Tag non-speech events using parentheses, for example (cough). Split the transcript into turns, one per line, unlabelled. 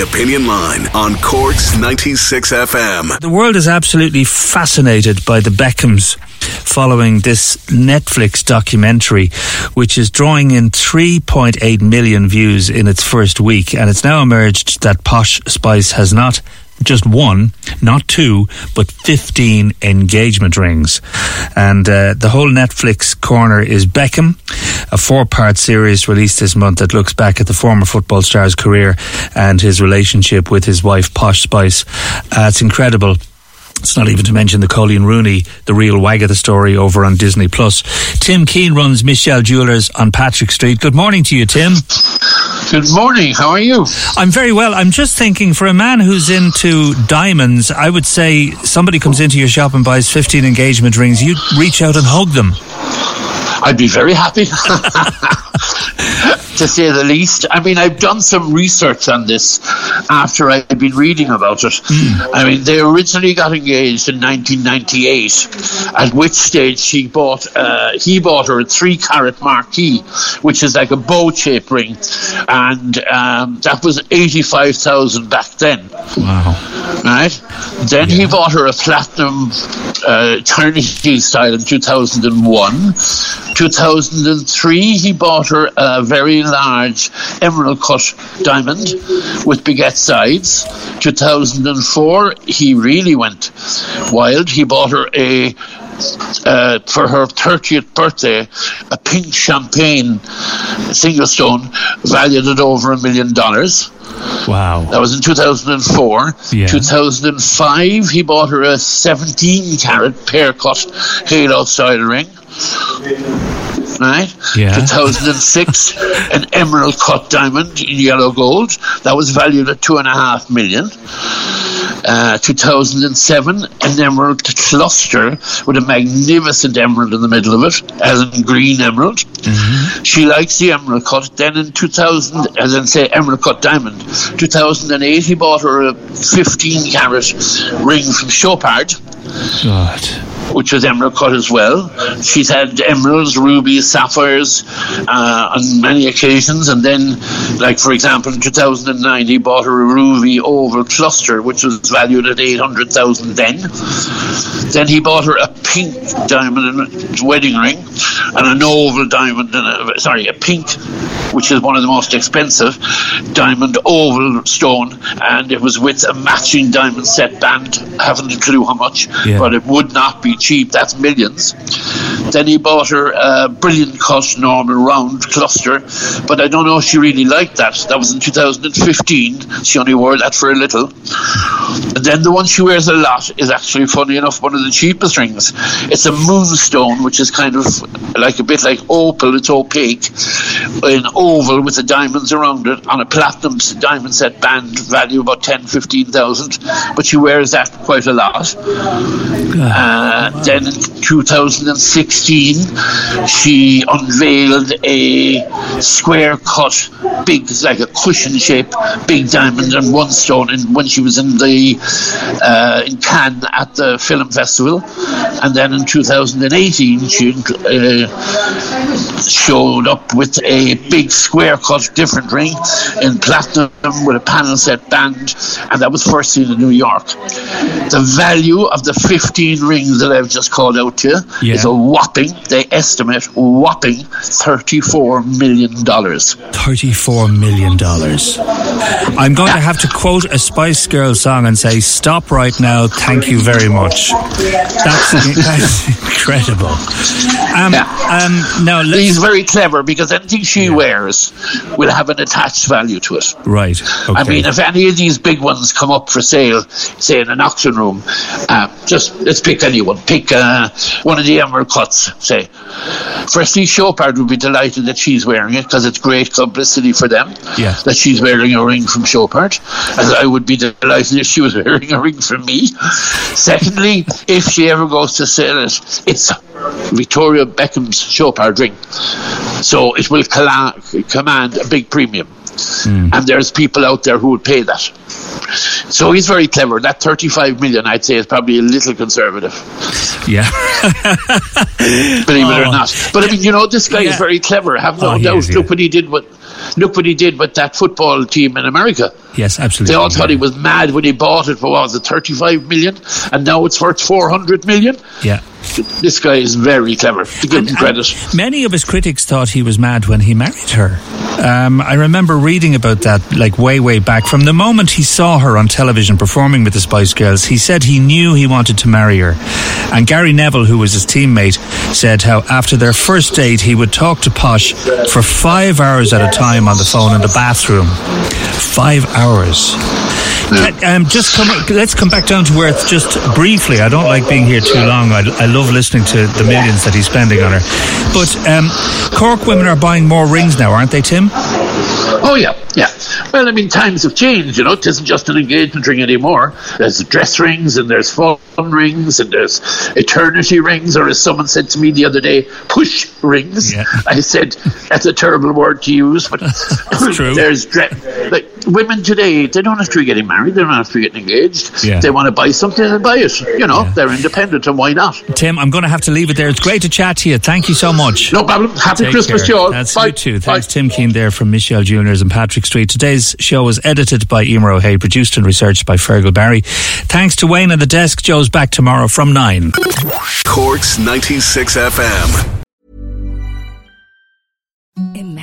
Opinion Line on Corks 96 FM.
The world is absolutely fascinated by the Beckhams following this Netflix documentary, which is drawing in 3.8 million views in its first week. And it's now emerged that Posh Spice has not just one, not two, but 15 engagement rings. And uh, the whole Netflix corner is Beckham, a four part series released this month that looks back at the former football star's career and his relationship with his wife, Posh Spice. Uh, it's incredible. It's not even to mention the Colleen Rooney, the real wag of the story over on Disney Plus. Tim Keane runs Michel Jewelers on Patrick Street. Good morning to you, Tim.
Good morning. How are you?
I'm very well. I'm just thinking for a man who's into diamonds, I would say somebody comes into your shop and buys 15 engagement rings, you'd reach out and hug them.
I'd be very happy. (laughs) to say the least. I mean, I've done some research on this after I've been reading about it. Mm. I mean, they originally got engaged in 1998, at which stage she bought, uh, he bought her a three carat marquise, which is like a bow shaped ring, and um, that was 85,000 back then.
Wow.
Right? Then yeah. he bought her a platinum uh, Eternity style in 2001. 2003, he bought her a very large emerald cut diamond with baguette sides. 2004, he really went wild. He bought her a uh, for her 30th birthday, a pink champagne single stone valued at over a million dollars.
Wow.
That was in 2004. Yeah. 2005, he bought her a 17 carat pear cut halo style ring right?
Yeah.
2006, (laughs) an emerald cut diamond in yellow gold that was valued at two and a half million. Uh, 2007, an emerald cluster with a magnificent emerald in the middle of it, as in green emerald. Mm-hmm. She likes the emerald cut. Then in 2000, as in say emerald cut diamond, 2008, he bought her a 15 carat ring from Chopard.
God
which was emerald cut as well. She's had emeralds, rubies, sapphires uh, on many occasions. And then, like for example, in 2009, he bought her a ruby oval cluster, which was valued at 800,000 then. Then he bought her a pink diamond wedding ring and an oval diamond, and a, sorry, a pink which is one of the most expensive, diamond oval stone, and it was with a matching diamond set band. I haven't a clue how much, yeah. but it would not be cheap. That's millions. Then he bought her a brilliant cut normal round cluster, but I don't know if she really liked that. That was in 2015. She only wore that for a little. And then the one she wears a lot is actually, funny enough, one of the cheapest rings. It's a moonstone, which is kind of like a bit like opal. It's opaque an oval with the diamonds around it on a platinum diamond set band, value about 10, 15,000. But she wears that quite a lot. Uh, then in 2016, she unveiled a square cut, big, like a cushion shape, big diamond and one stone in, when she was in the uh, in Cannes at the film festival. And then in 2018, she uh, showed up with a big big square cut, different ring in platinum with a panel set band, and that was first seen in New York. The value of the 15 rings that I've just called out to you
Yeah.
is a whopping, they estimate, whopping $34 million.
$34 million. I'm going to have to quote a Spice Girl song and say, Stop right now, thank you very much. That's, (laughs) that's incredible. Um, um, now.
He's very clever because anything she wears will have an attached value to it.
Right. Okay.
I mean, if any of these big ones come up for sale, say in an auction room, uh, just let's pick anyone. Pick uh, one of the emerald cuts, say. Firstly, Chopard would be delighted that she's wearing it because it's great publicity for them
Yeah.
that she's wearing a ring from Chopard. As I would be delighted if she was (laughs) wearing a ring from me. Secondly, if she ever goes to sell it, it's Victoria Beckham's Chopard ring. So it will command a big premium. Mm. And there's people out there who would pay that. So he's very clever. That 35 million, I'd say, is probably a little conservative,
yeah. (laughs)
believe it or
Oh.
not. But I mean, you know, this guy
Yeah.
is very clever. Have no
Oh,
doubt.
is, yeah.
Look what he did with. Look what he did with that football team in America.
yes, absolutely.
They all thought he was mad when he bought it for what was it, 35 million, and now it's worth 400 million.
Yeah.
This guy is very clever. To give him credit.
Many of his critics thought he was mad when he married her. Um, I remember reading about that, like way, way back. From the moment he saw her on television performing with the Spice Girls, he said he knew he wanted to marry her. And Gary Neville, who was his teammate, said how after their first date, he would talk to Posh for five hours at a time on the phone in the bathroom. Five hours. Um, just come. Let's come back down to earth just briefly. I don't like being here too long. I, I love listening to the millions that he's spending on her. But um, Cork women are buying more rings now, aren't they, Tim?
Oh yeah, yeah. Well, I mean, times have changed. You know, it isn't just an engagement ring anymore. There's dress rings, and there's fun rings, and there's eternity rings, or as someone said to me the other day, push rings.
Yeah.
I said that's a terrible word to use, but (laughs)
true. (laughs)
there's dre- like women today. They don't have to be getting married. They don't have to be getting engaged.
Yeah.
They want to buy something and buy it. You know, they're independent, and why not?
Tim, I'm going to have to leave it there. It's great to chat to you. Thank you so much.
No problem. Happy
Take
Christmas
care.
to you all.
That's
Bye.
you too.
Bye.
Thanks, Tim Keane there from Michel Jewellers and Patrick Street. Today's show was edited by Emer O'Hay, produced and researched by Fergal Barry. Thanks to Wayne at the desk. Joe's back tomorrow from 9.
Cork's 96 FM.